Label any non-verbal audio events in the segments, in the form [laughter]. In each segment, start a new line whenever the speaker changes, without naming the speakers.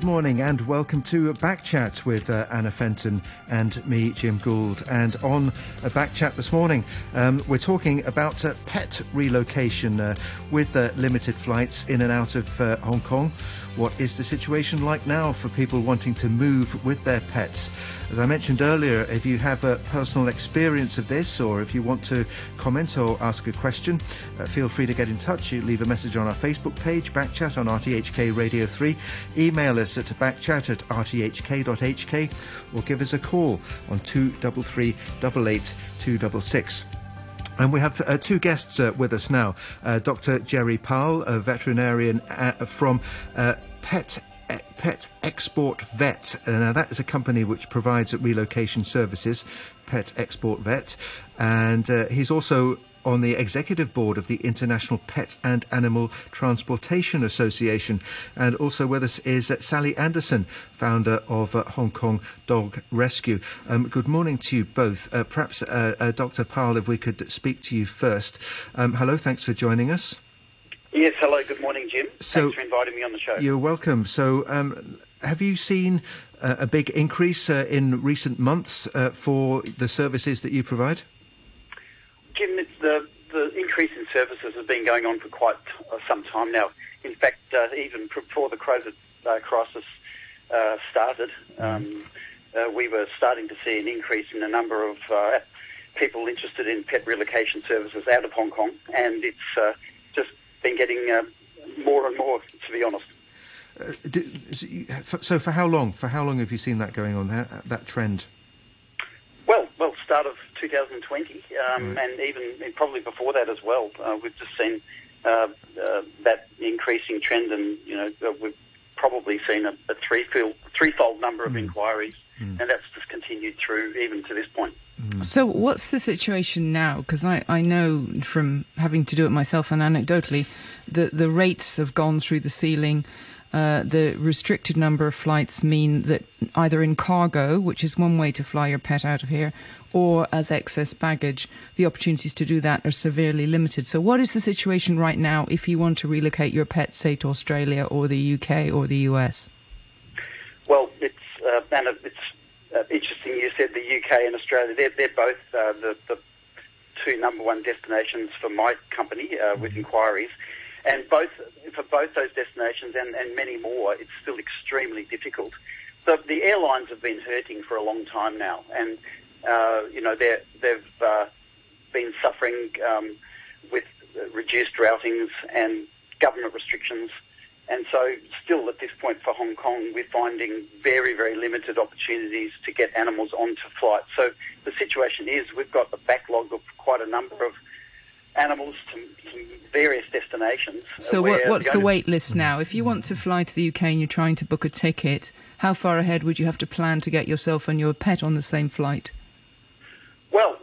good morning and welcome to Backchat with uh, Anna Fenton and me, Jim Gould. And on a Backchat this morning, um, we're talking about uh, pet relocation uh, with uh, limited flights in and out of uh, Hong Kong. What is the situation like now for people wanting to move with their pets? As I mentioned earlier, if you have a personal experience of this or if you want to comment or ask a question, uh, feel free to get in touch. You leave a message on our Facebook page, Backchat on RTHK Radio 3. Email us at backchat at rthk.hk or give us a call on 233 266. And we have uh, two guests uh, with us now. Uh, Dr. Gerry Pahl, a veterinarian uh, from uh, Pet Pet Export Vet. Uh, now, that is a company which provides relocation services, Pet Export Vet. And he's also on the executive board of the International Pet and Animal Transportation Association. And also with us is Sally Anderson, founder of uh, Hong Kong Dog Rescue. Um, good morning to you both. Uh, perhaps, uh, uh, Dr. Pahl, if we could speak to you first. Um, hello, thanks for joining us.
Yes, hello, good morning, Jim. So Thanks for inviting me on the show.
You're welcome. So, um, have you seen uh, a big increase uh, in recent months uh, for the services that you provide?
Jim, the, the increase in services has been going on for quite uh, some time now. In fact, uh, even before the COVID uh, crisis started, um, we were starting to see an increase in the number of people interested in pet relocation services out of Hong Kong, and it's been getting uh, more and more, to be honest. Uh, do,
so, for how long? For how long have you seen that going on? That, that trend?
Well, well, start of 2020, um, right. and even probably before that as well. Uh, we've just seen uh, uh, that increasing trend, and you know, uh, we've probably seen a, a threefold, threefold number of mm. inquiries, mm. and that's just continued through even to this point.
Mm. So, what's the situation now? Because I, I know from having to do it myself and anecdotally, that the rates have gone through the ceiling. Uh, the restricted number of flights mean that either in cargo, which is one way to fly your pet out of here, or as excess baggage, the opportunities to do that are severely limited. So, what is the situation right now if you want to relocate your pet, say, to Australia or the UK or the US?
Well, it's uh, it's uh, interesting you said the UK and Australia. They're, they're both uh, the, the two number one destinations for my company uh, with inquiries. And both for both those destinations and, and many more, it's still extremely difficult. The, the airlines have been hurting for a long time now, and uh, you know they have uh, been suffering um, with reduced routings and government restrictions and so, still at this point for Hong Kong, we're finding very, very limited opportunities to get animals onto flights. So, the situation is we've got a backlog of quite a number of animals to, to various destinations.
So, what, what's the, the wait list now? If you want to fly to the UK and you're trying to book a ticket, how far ahead would you have to plan to get yourself and your pet on the same flight?
Well,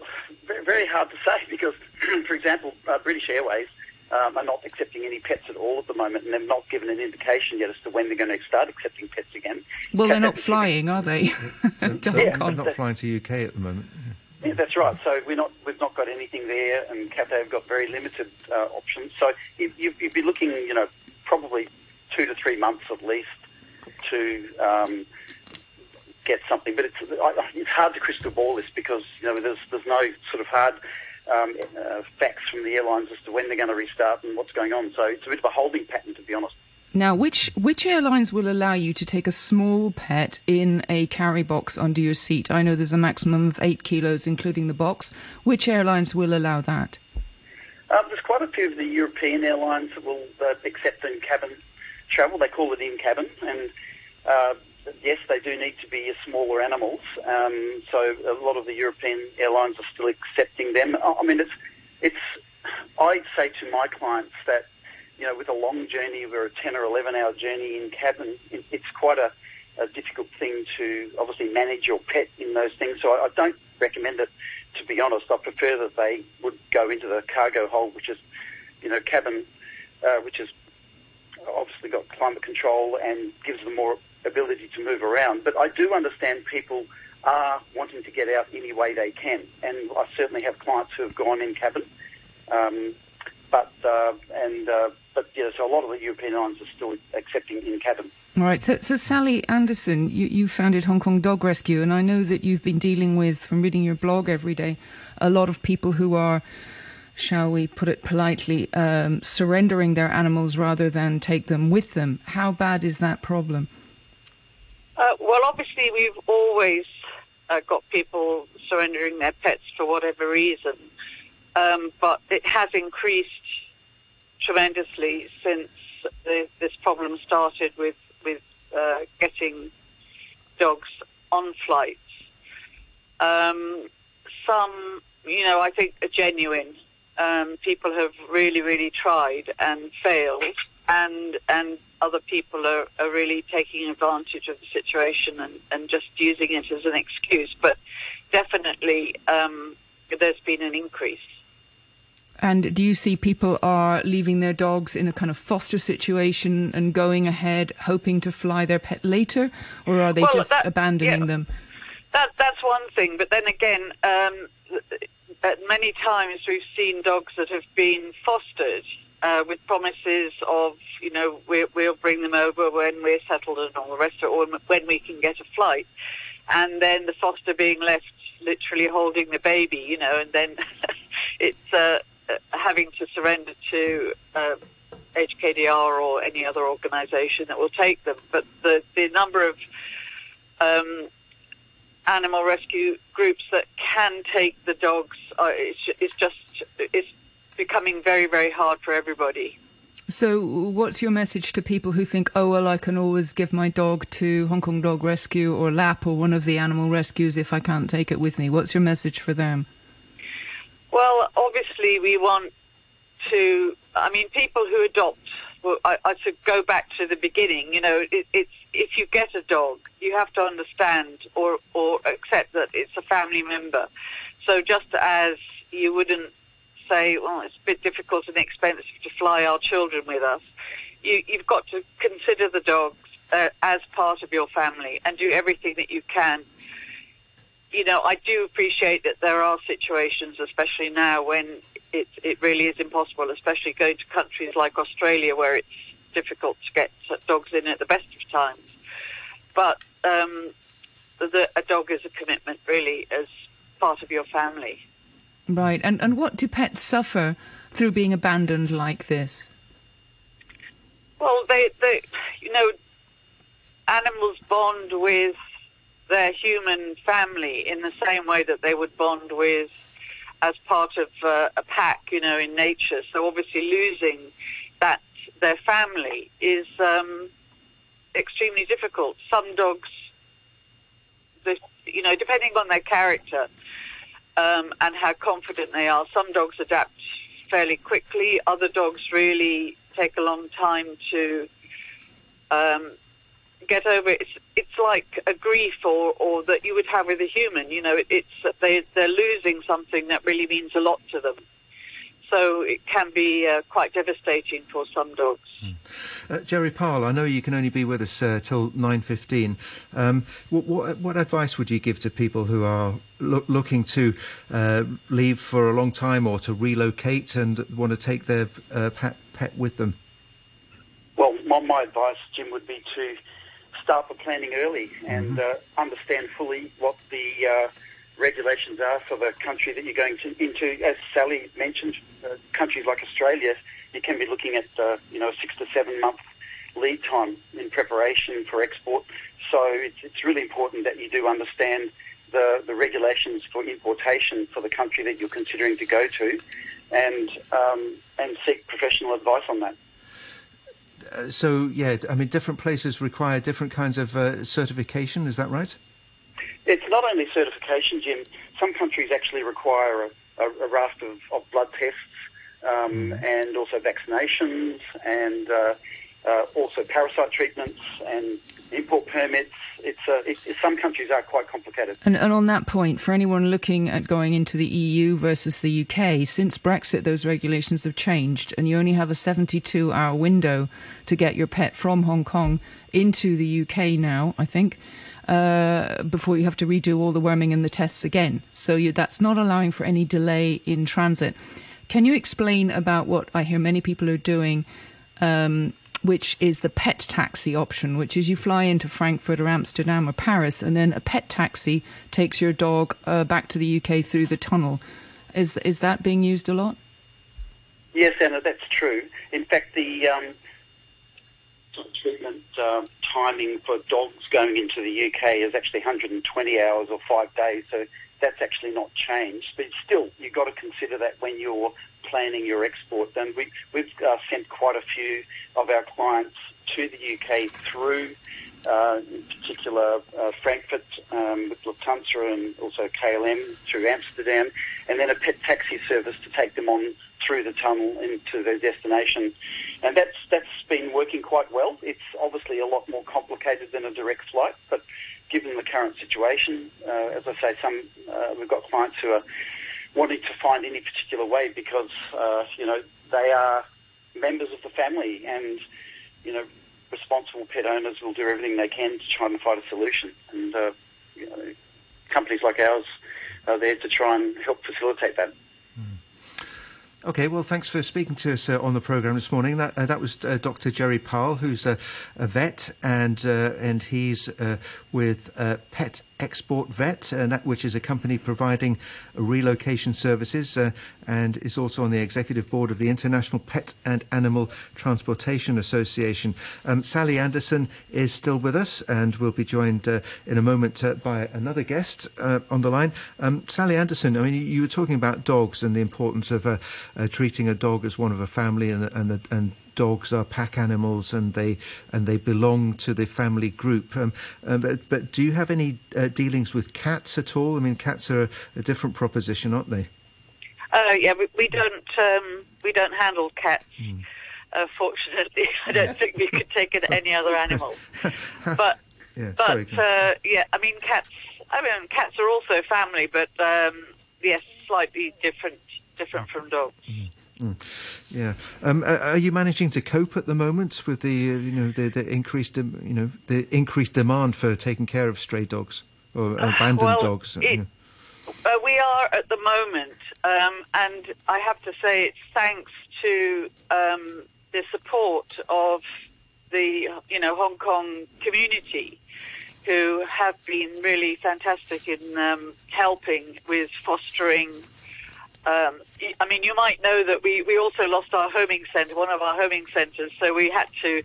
very hard to [laughs] say because, [clears throat] for example, uh, British Airways um, are not accepting any pets at all at the moment, and they've not given an indication yet as to when they're going to start accepting pets again.
Well, they're not flying, are they?
they're, they're, [laughs] they're not flying to UK at the moment.
Yeah, that's right. So we're not anything there, and Cathay have got very limited uh, options. So you, would be looking, you know, probably two to three months at least to um, get something. But it's it's hard to crystal ball this because you know there's there's no sort of hard um, uh, facts from the airlines as to when they're going to restart and what's going on. So it's a bit of a holding pattern, to be honest.
Now, which which airlines will allow you to take a small pet in a carry box under your seat? I know there's a maximum of eight kilos, including the box. Which airlines will allow that?
Uh, there's quite a few of the European airlines that will uh, accept in cabin travel. They call it in cabin, and uh, yes, they do need to be smaller animals. Um, so a lot of the European airlines are still accepting them. I mean, it's it's. I say to my clients that you know, with a long journey or a ten or eleven hour journey in cabin, it's quite a, a, difficult thing to obviously manage your pet in those things. So I, I don't recommend it. To be honest, I prefer that they would go into the cargo hold, which is, you know, cabin, uh, which is obviously got climate control and gives them more ability to move around. But I do understand people are wanting to get out any way they can, and I certainly have clients who have gone in cabin. Um, but uh, and uh, but yeah, so a lot of the European airlines are still accepting in cabin.
All right. So, so Sally Anderson, you, you founded Hong Kong Dog Rescue, and I know that you've been dealing with, from reading your blog every day, a lot of people who are, shall we put it politely, um, surrendering their animals rather than take them with them. How bad is that problem?
Uh, well, obviously, we've always uh, got people surrendering their pets for whatever reason, um, but it has increased tremendously since the, this problem started with with uh, getting dogs on flights. Um, some, you know, I think are genuine. Um, people have really, really tried and failed, and and other people are, are really taking advantage of the situation and, and just using it as an excuse. But definitely, um, there's been an increase.
And do you see people are leaving their dogs in a kind of foster situation and going ahead, hoping to fly their pet later, or are they
Well,
just
that-
abandoning
yeah.
them?
That that's one thing, but then again, um, at many times we've seen dogs that have been fostered uh, with promises of, you know, we, we'll bring them over when we're settled and all the rest of it, or when we can get a flight, and then the foster being left literally holding the baby, you know, and then [laughs] it's uh, having to surrender to. Uh, HKDR or any other organisation that will take them, but the the number of um, animal rescue groups that can take the dogs uh, it's, it's just it's becoming very very hard for everybody
So, what's your message to people who think, oh, well, I can always give my dog to Hong Kong Dog Rescue or LAP or one of the animal rescues if I can't take it with me? What's your message for them?
Well obviously we want to i mean people who adopt well, I, I should go back to the beginning. You know, it, it's if you get a dog, you have to understand or or accept that it's a family member. So just as you wouldn't say, well, it's a bit difficult and expensive to fly our children with us, you, you've got to consider the dogs uh, as part of your family and do everything that you can. You know, I do appreciate that there are situations, especially now, when it, it really is impossible, especially going to countries like Australia where it's difficult to get dogs in at the best of times. But um, the, a dog is a commitment, really, as part of your family.
Right. And, and what do pets suffer through being abandoned like this?
Well, they, they, you know, animals bond with their human family in the same way that they would bond with as part of uh, a pack, you know, in nature. So obviously losing that their family is um, extremely difficult. Some dogs, you know, depending on their character um, and how confident they are, some dogs adapt fairly quickly. Other dogs really take a long time to um, get over it. It's, it's like a grief or, or that you would have with a human. You know, it, it's they, they're losing something that really means a lot to them. So it can be uh, quite devastating for some dogs.
Uh, Gerry Pahl, I know you can only be with us uh, till nine fifteen. Um, what, what, what advice would you give to people who are loo- looking to uh, leave for a long time or to relocate and want to take their uh, pet, pet with them?
Well, my, my advice, Jim, would be to start the planning early and uh, understand fully what the uh, regulations are for the country that you're going to, into. As Sally mentioned, uh, countries like Australia, you can be looking at uh, you know six to seven month lead time in preparation for export. So it's, it's really important that you do understand the, the regulations for importation for the country that you're considering to go to, and um, and seek professional advice on that.
Uh, so, yeah, I mean, different places require different kinds of uh, certification, is that right?
It's not only certification, Jim. Some countries actually require a, a, a raft of, of blood tests um, and also vaccinations and uh, uh, also parasite treatments and import permits. It's, uh, it, some countries are quite complicated.
And, and on that point, for anyone looking at going into the EU versus the UK, since Brexit, those regulations have changed, and you only have a 72 hour window to get your pet from Hong Kong into the UK now, I think. Uh, before you have to redo all the worming and the tests again. So you, that's not allowing for any delay in transit. Can you explain about what I hear many people are doing um, which is the pet taxi option, which is you fly into Frankfurt or Amsterdam or Paris, and then a pet taxi takes your dog uh, back to the UK through the tunnel. Is is that being used a lot?
Yes, Anna, that's true. In fact, the um, treatment uh, timing for dogs going into the UK is actually 120 hours or five days, so that's actually not changed. But still, you've got to consider that when you're planning your export. And we, we've uh, sent quite a few of our clients to the UK through, uh, in particular, uh, Frankfurt um, with Lufthansa and also KLM through Amsterdam, and then a pet taxi service to take them on through the tunnel into their destination. And that's that's been working quite well. It's obviously a lot more complicated than a direct flight, but given the current situation, uh, as I say, some uh, we've got clients who are wanting to find any particular way because uh, you know they are members of the family, and you know responsible pet owners will do everything they can to try and find a solution. And uh, you know, companies like ours are there to try and help facilitate that.
Okay, well, thanks for speaking to us uh, on the program this morning. That, uh, that was uh, Dr. Gerry Pahl, who's a, a vet, and uh, and he's uh, with uh, Pet Export Vet, that, which is a company providing relocation services, and is also on the executive board of the International Pet and Animal Transportation Association. Um, Sally Anderson is still with us, and we'll be joined in a moment by another guest on the line. Um, Sally Anderson, I mean, you were talking about dogs and the importance of uh, treating a dog as one of a family, and and the, and dogs are pack animals and they and they belong to the family group. Um, um, but, but, do you have any uh, dealings with cats at all? I mean, cats are a, a different proposition, aren't they?
Uh, yeah, we, we don't um, we don't handle cats. Mm. Uh, fortunately, [laughs] I don't think we could take it any other animal. [laughs] But yeah, but sorry, uh, yeah, I mean cats. I mean cats are also family, but um, yes, slightly different different from dogs. Mm. Mm.
Yeah. Um, are you managing to cope at the moment with the uh, you know the, the, increased you know the increased demand for taking care of stray dogs or abandoned
well,
dogs?
It, uh, we are at the moment, um, and I have to say it's thanks to um, the support of the you know Hong Kong community who have been really fantastic in um, helping with fostering um, I mean, you might know that we, we also lost our homing centre, one of our homing centres, so we had to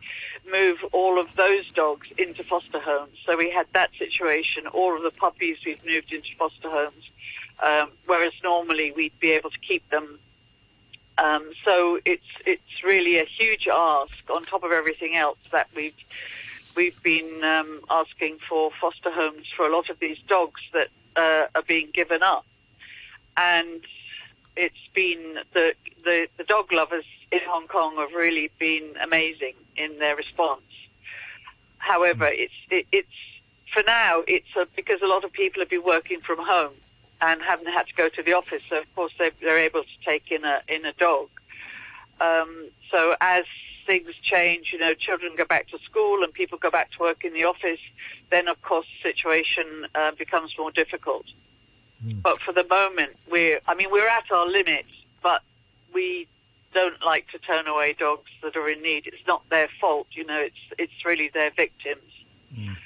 move all of those dogs into foster homes. So we had that situation. All of the puppies we've moved into foster homes, um, whereas normally we'd be able to keep them. Um, so it's it's really a huge ask on top of everything else that we've we've been um, asking for foster homes for a lot of these dogs that uh, are being given up, and it's been the, the, the dog lovers in Hong Kong have really been amazing in their response. However, mm. it's it, it's for now it's a, because a lot of people have been working from home and haven't had to go to the office. So of course they, they're able to take in a in a dog. Um, so as things change, you know, children go back to school and people go back to work in the office, then of course the situation uh, becomes more difficult. Mm. But for the moment, we're, I mean, we're at our limit, but we don't like to turn away dogs that are in need. It's not their fault, you know, it's, it's really their victims.
Mm.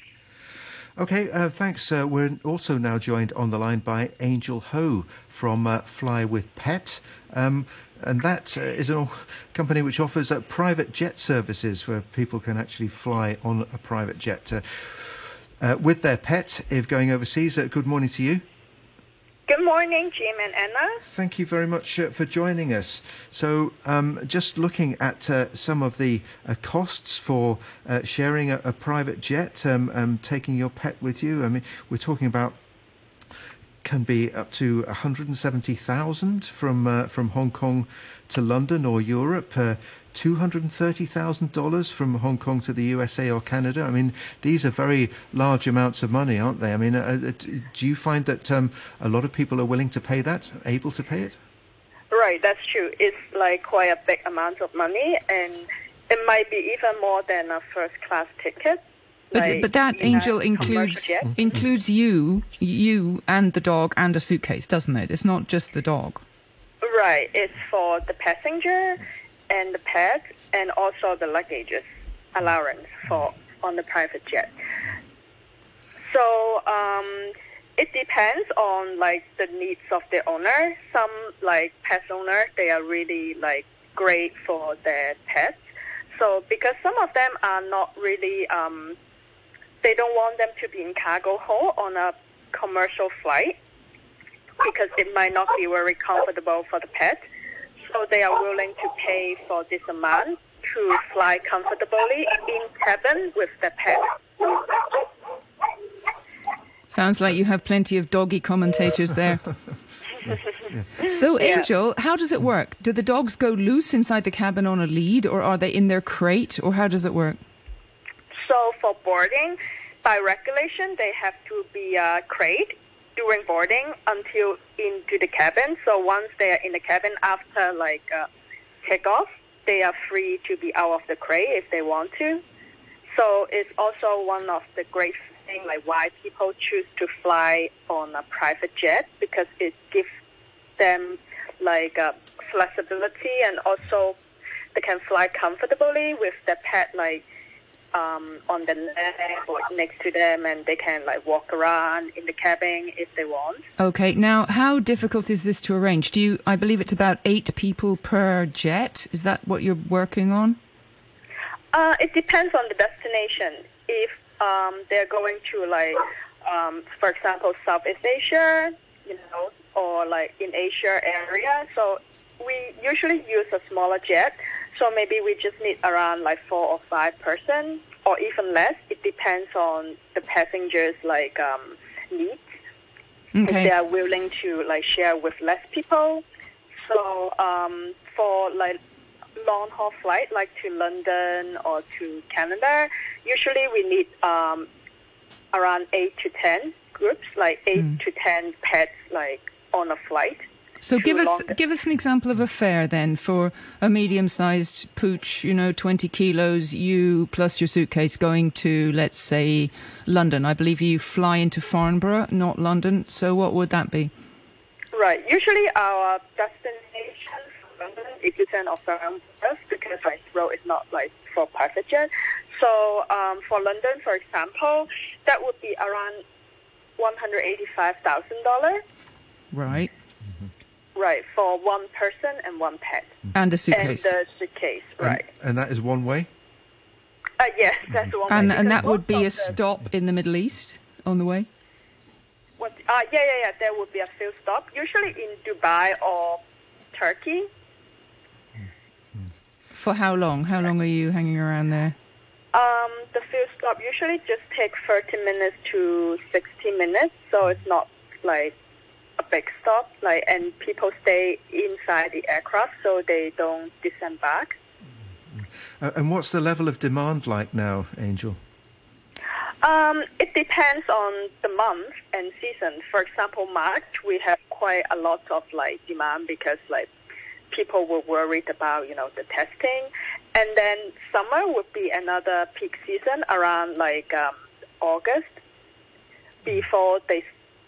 Okay, uh, thanks. Uh, we're also now joined on the line by Angel Ho from uh, Fly with Pet. Um, and that uh, is a company which offers uh, private jet services where people can actually fly on a private jet uh, with their pet if going overseas. good morning to you.
Good morning, Jim and Anna.
Thank you very much uh, for joining us. So, um, just looking at uh, some of the uh, costs for uh, sharing a, a, private jet, um, um, taking your pet with you. I mean, we're talking about can be up to 170,000 from uh, from Hong Kong to London or Europe. Uh, $230,000 from Hong Kong to the USA or Canada? I mean, these are very large amounts of money, aren't they? I mean, uh, uh do you find that um, a lot of people are willing to pay that, able to pay it?
Right, that's true. It's like quite a big amount of money, and it might be even more than a first class ticket.
But, like but that angel includes includes you, you and the dog and a suitcase, doesn't it? It's not just the dog.
Right. It's for the passenger and the pet, and also the luggages allowance for on the private jet. So um, it depends on like the needs of the owner. Some like pet owner, they are really like great for their pets. So because some of them are not really, um, they don't want them to be in cargo hold on a commercial flight because it might not be very comfortable for the pet. So they are willing to pay for this amount to fly comfortably in cabin with the pet.
Sounds like you have plenty of doggy commentators there. [laughs] [laughs] So,
Yeah.
Angel, how does it work? Do the dogs go loose inside the cabin on a lead, or are they in their crate, or how does it work?
So for boarding, by regulation, they have to be uh, crate during boarding until into the cabin. So once they are in the cabin after like uh, takeoff, they are free to be out of the crate if they want to. So it's also one of the great things like why people choose to fly on a private jet because it gives them like uh, flexibility and also they can fly comfortably with the pet like um, on the leg or next to them and they can like walk around in the cabin if they want.
Okay, now how difficult is this to arrange? Do you? I believe it's about eight people per jet. Is that what you're working on?
Uh, it depends on the destination. If um, they're going to like, um, for example, Southeast Asia, you know, or like in Asia area, so we usually use a smaller jet. So maybe we just need around like four or five person, or even less. It depends on the passengers' like um, needs. If they are willing to like share with less people. So um, for like long haul flight, like to London or to Canada, usually we need um, around eight to ten groups, like eight to ten pets, like on a flight.
So give us
long.
give us an example of a fare then for a medium-sized pooch, you know, 20 kilos, you plus your suitcase going to, let's say, London. I believe you fly into Farnborough, not London. So what would that be?
Right. Usually our destination for London is Luton or Farnborough because like road is not like for private jet. So um, for London, for example, that would be around one hundred eighty-five thousand dollars.
Right.
Right for one person and one pet
And a
and
suitcase.
the suitcase.
And,
Right.
and that is one way?
Uh, yes, that's one.
And,
way,
and that would be a
the-
stop in the Middle East on the way?
What, uh, yeah, yeah, yeah. There would be a few stop, usually in Dubai or Turkey.
For how long? How long are you hanging around there?
Um, the field stop usually just takes 30 minutes to 60 minutes, so it's not like a big stop. Like, and people stay inside the aircraft, so they don't disembark.
Uh, and what's the level of demand like now, Angel?
Um, it depends on the month and season. For example, March we have quite a lot of like demand because like people were worried about you know the testing, and then summer would be another peak season around like um, August before they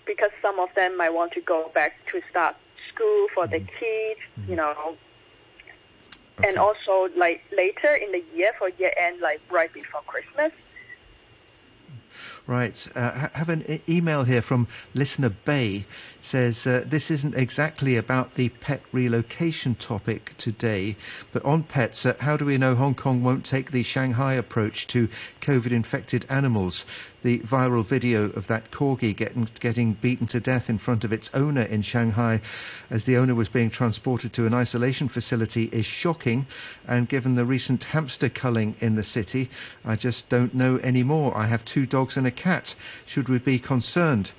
because some of them might want to go back to start school for the kids, you know. And also, like later in the year for year end, like right before Christmas,
Right. Uh, have an e- email here from listener Bay. Says uh, this isn't exactly about the pet relocation topic today, but on pets, uh, how do we know Hong Kong won't take the Shanghai approach to COVID-infected animals? The viral video of that corgi getting getting beaten to death in front of its owner in Shanghai, as the owner was being transported to an isolation facility, is shocking. And given the recent hamster culling in the city, I just don't know anymore. I have two dogs and a cat. Should we be concerned?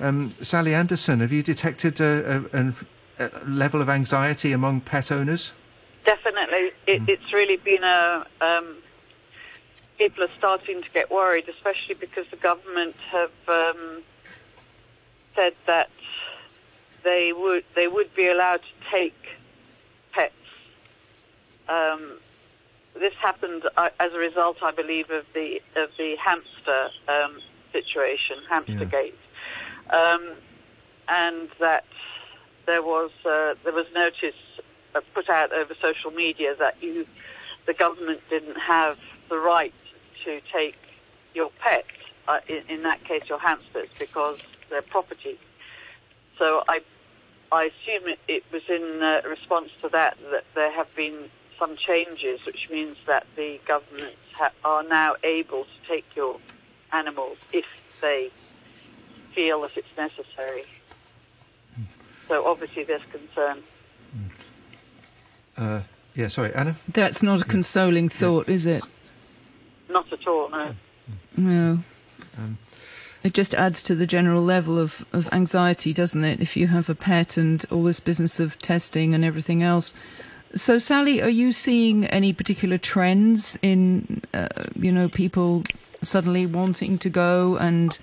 Um, Sally Anderson, have you detected a, a, a level of anxiety among pet owners?
Definitely, it, it's really been a. Um, people are starting to get worried, especially because the government have um, said that they would they would be allowed to take pets. Um, this happened uh, as a result, I believe, of the of the hamster um, situation, Hamstergate, um, and that there was uh, there was notice uh, put out over social media that you, the government didn't have the right to take your pet, uh, in, in that case your hamsters, because they're property. So I, I assume it, it was in uh, response to that that there have been some changes, which means that the governments ha- are now able to take your animals if they feel that it's necessary. So obviously there's concern.
Uh, yeah, sorry, Anna.
That's not a consoling thought, is it?
Not at all, no.
No.
Um,
It just adds to the general level of, of anxiety, doesn't it? If you have a pet and all this business of testing and everything else. So, Sally, are you seeing any particular trends in, uh, you know, people suddenly wanting to go and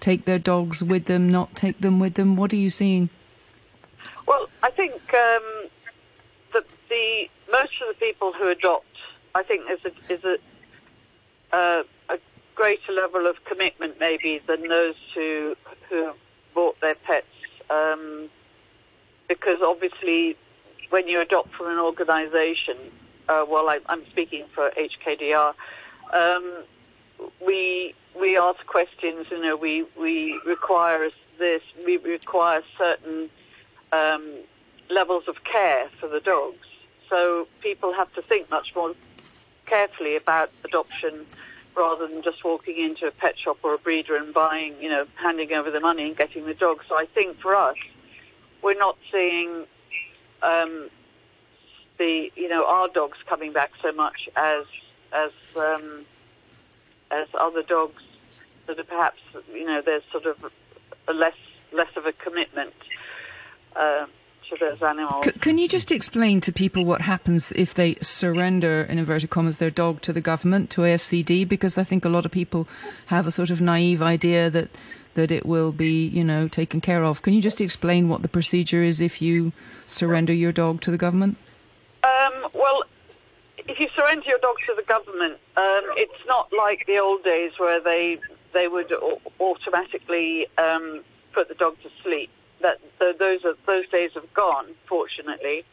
take their dogs with them, not take them with them? What are you seeing?
Well, I think um, that the most of the people who adopt, I think, is a, is a, uh, a greater level of commitment maybe than those who who bought their pets, um, because obviously, when you adopt from an organisation, uh, well, I, I'm speaking for HKDR. Um, we we ask questions. You know, we we require this. We require certain um, levels of care for the dogs. So people have to think much more carefully about adoption rather than just walking into a pet shop or a breeder and buying, you know, handing over the money and getting the dog. So I think for us, we're not seeing um, the, you know, our dogs coming back so much as as um, as other dogs that are perhaps, you know, there's sort of a less less of a commitment uh, those animals.
C- can you just explain to people what happens if they surrender, in inverted commas, their dog to the government, to AFCD? Because I think a lot of people have a sort of naive idea that that it will be, you know, taken care of. Can you just explain what the procedure is if you surrender your dog to the government?
Um, well, if you surrender your dog to the government, um, it's not like the old days where they they would automatically um, put the dog to sleep. That th- those are, those days have gone, fortunately.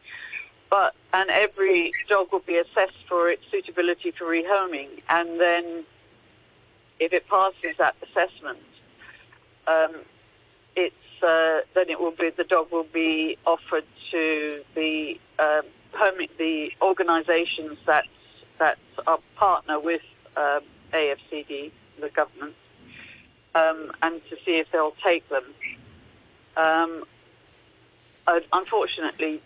But and every dog will be assessed for its suitability for rehoming, and then if it passes that assessment, um, it's uh, then it will be the dog will be offered to the um, the organisations that that are partner with um, AFCD, the government, um, and to see if they'll take them. Um, uh, unfortunately,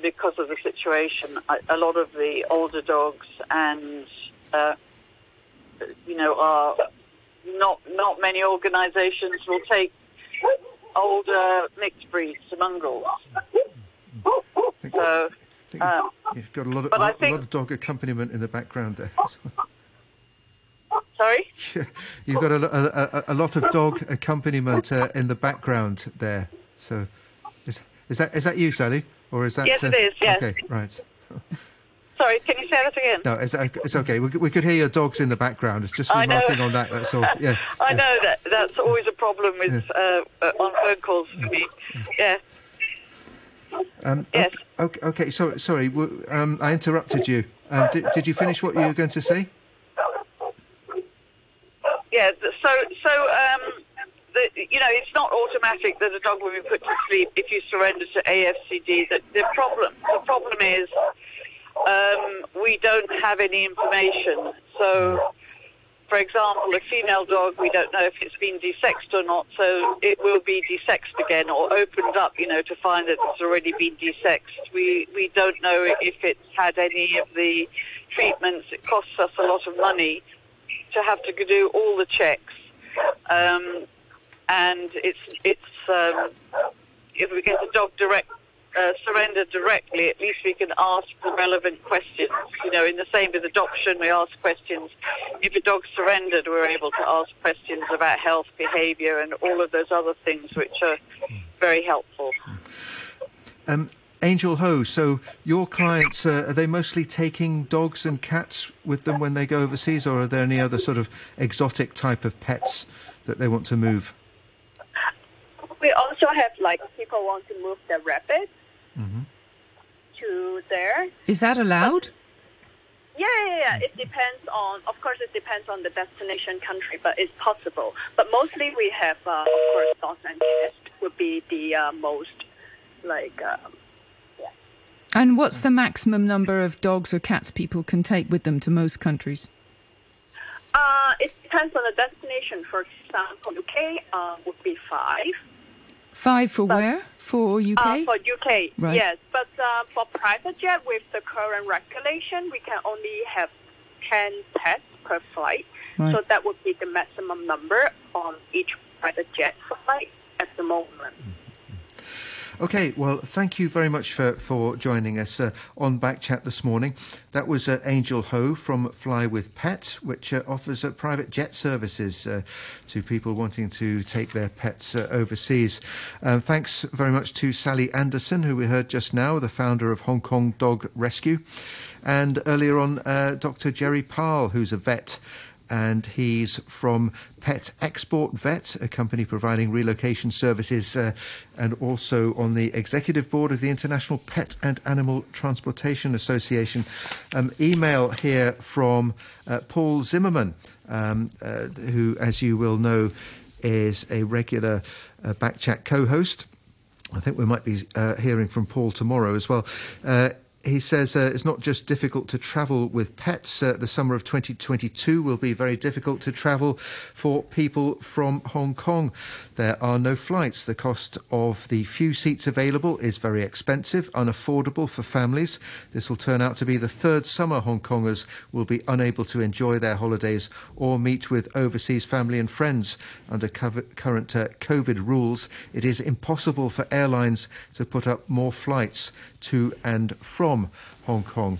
because of the situation, a, lot of the older dogs and uh, you know are not not many organisations will take older mixed breeds, mongrels. So. Um,
you've got a lot of lot,
think-
lot of dog accompaniment in the background there. [laughs]
Sorry. [laughs]
you've got a, a, a, a lot of dog accompaniment uh, in the background there. So, is, is that is that you, Sally, or is that?
Yes,
uh,
it is, yes.
Okay, right. [laughs]
Sorry. Can you say that again?
No, it's, it's okay. We, could- we could hear your dogs in the background. It's just remarking on that. That's all. Yeah. [laughs]
I know that that's always a problem with uh, uh, on phone calls for me. Yeah.
Um,
Yes.
Okay. Okay. So, sorry. Um, I interrupted you. Um, did, did you finish what you were going to say?
Yeah. So so um, the, you know it's not automatic that a dog will be put to sleep if you surrender to AFCD. The, the problem the problem is um, we don't have any information. So. For example, a female dog, we don't know if it's been desexed or not, so it will be desexed again or opened up, you know, to find that it's already been desexed. We we don't know if it's had any of the treatments. It costs us a lot of money to have to do all the checks, um, and it's it's um, if we get the dog direct uh, surrendered directly, at least we can ask the relevant questions. You know, in the same with adoption, we ask questions. If a dog's surrendered, we're able to ask questions about health, behaviour, and all of those other things, which are very helpful.
Um, Angel Ho. So, your clients uh, are they mostly taking dogs and cats with them when they go overseas, or are there any other sort of exotic type of pets that they want to move?
We also have like people want to move the rabbits to there.
Is that allowed?
Yeah, yeah, yeah. It depends on, of course, it depends on the destination country, but it's possible. But mostly we have, uh, of course, dogs and cats would be the uh, most, like, um,
And what's the maximum number of dogs or cats people can take with them to most countries?
uh, it depends on the destination. For example, UK uh, would be five.
Five for
But-
where? For UK?
Uh, for UK,
Right.
yes. But uh, for private jet, with the current regulation, we can only have 10 pets per flight.
Right.
So that would be the maximum number on each private jet flight at the moment.
Okay, well, thank you very much for, for joining us uh, on Backchat this morning. That was uh, Angel Ho from Fly with Pet, which uh, offers uh, private jet services uh, to people wanting to take their pets uh, overseas. Um, thanks very much to Sally Anderson, who we heard just now, the founder of Hong Kong Dog Rescue, and earlier on, Dr. Gerry Pahl, who's a vet and he's from Pet Export Vet, a company providing relocation services, uh, and also on the executive board of the International Pet and Animal Transportation Association. Um, email here from uh, Paul Zimmerman, um, uh, who, as you will know, is a regular uh, Backchat co-host. I think we might be uh, hearing from Paul tomorrow as well. Uh, he says uh, it's not just difficult to travel with pets. Uh, the summer of 2022 will be very difficult to travel for people from Hong Kong. There are no flights. The cost of the few seats available is very expensive, unaffordable for families. This will turn out to be the third summer Hong Kongers will be unable to enjoy their holidays or meet with overseas family and friends. Under current uh, COVID rules, it is impossible for airlines to put up more flights to and from Hong Kong.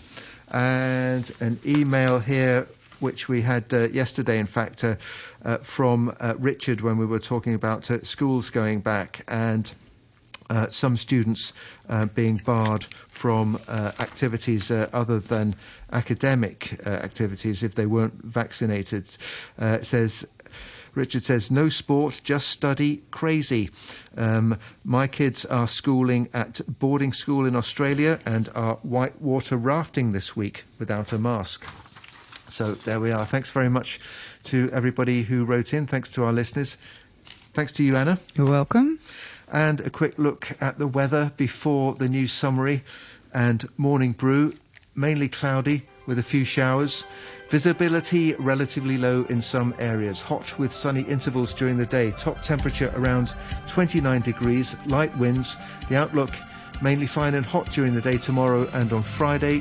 And an email here, which we had uh, yesterday, in fact, uh, uh, from uh, Richard when we were talking about uh, schools going back and. Uh, some students being barred from activities other than academic activities if they weren't vaccinated. It says Richard says, no sport, just study, crazy. Um, my kids are schooling at boarding school in Australia and are whitewater rafting this week without a mask. So there we are. Thanks very much to everybody who wrote in. Thanks to our listeners. Thanks to you, Anna.
You're welcome.
And a quick look at the weather before the news summary and morning brew. Mainly cloudy with a few showers. Visibility relatively low in some areas. Hot with sunny intervals during the day. Top temperature around 29 degrees. Light winds. The outlook mainly fine and hot during the day tomorrow and on Friday.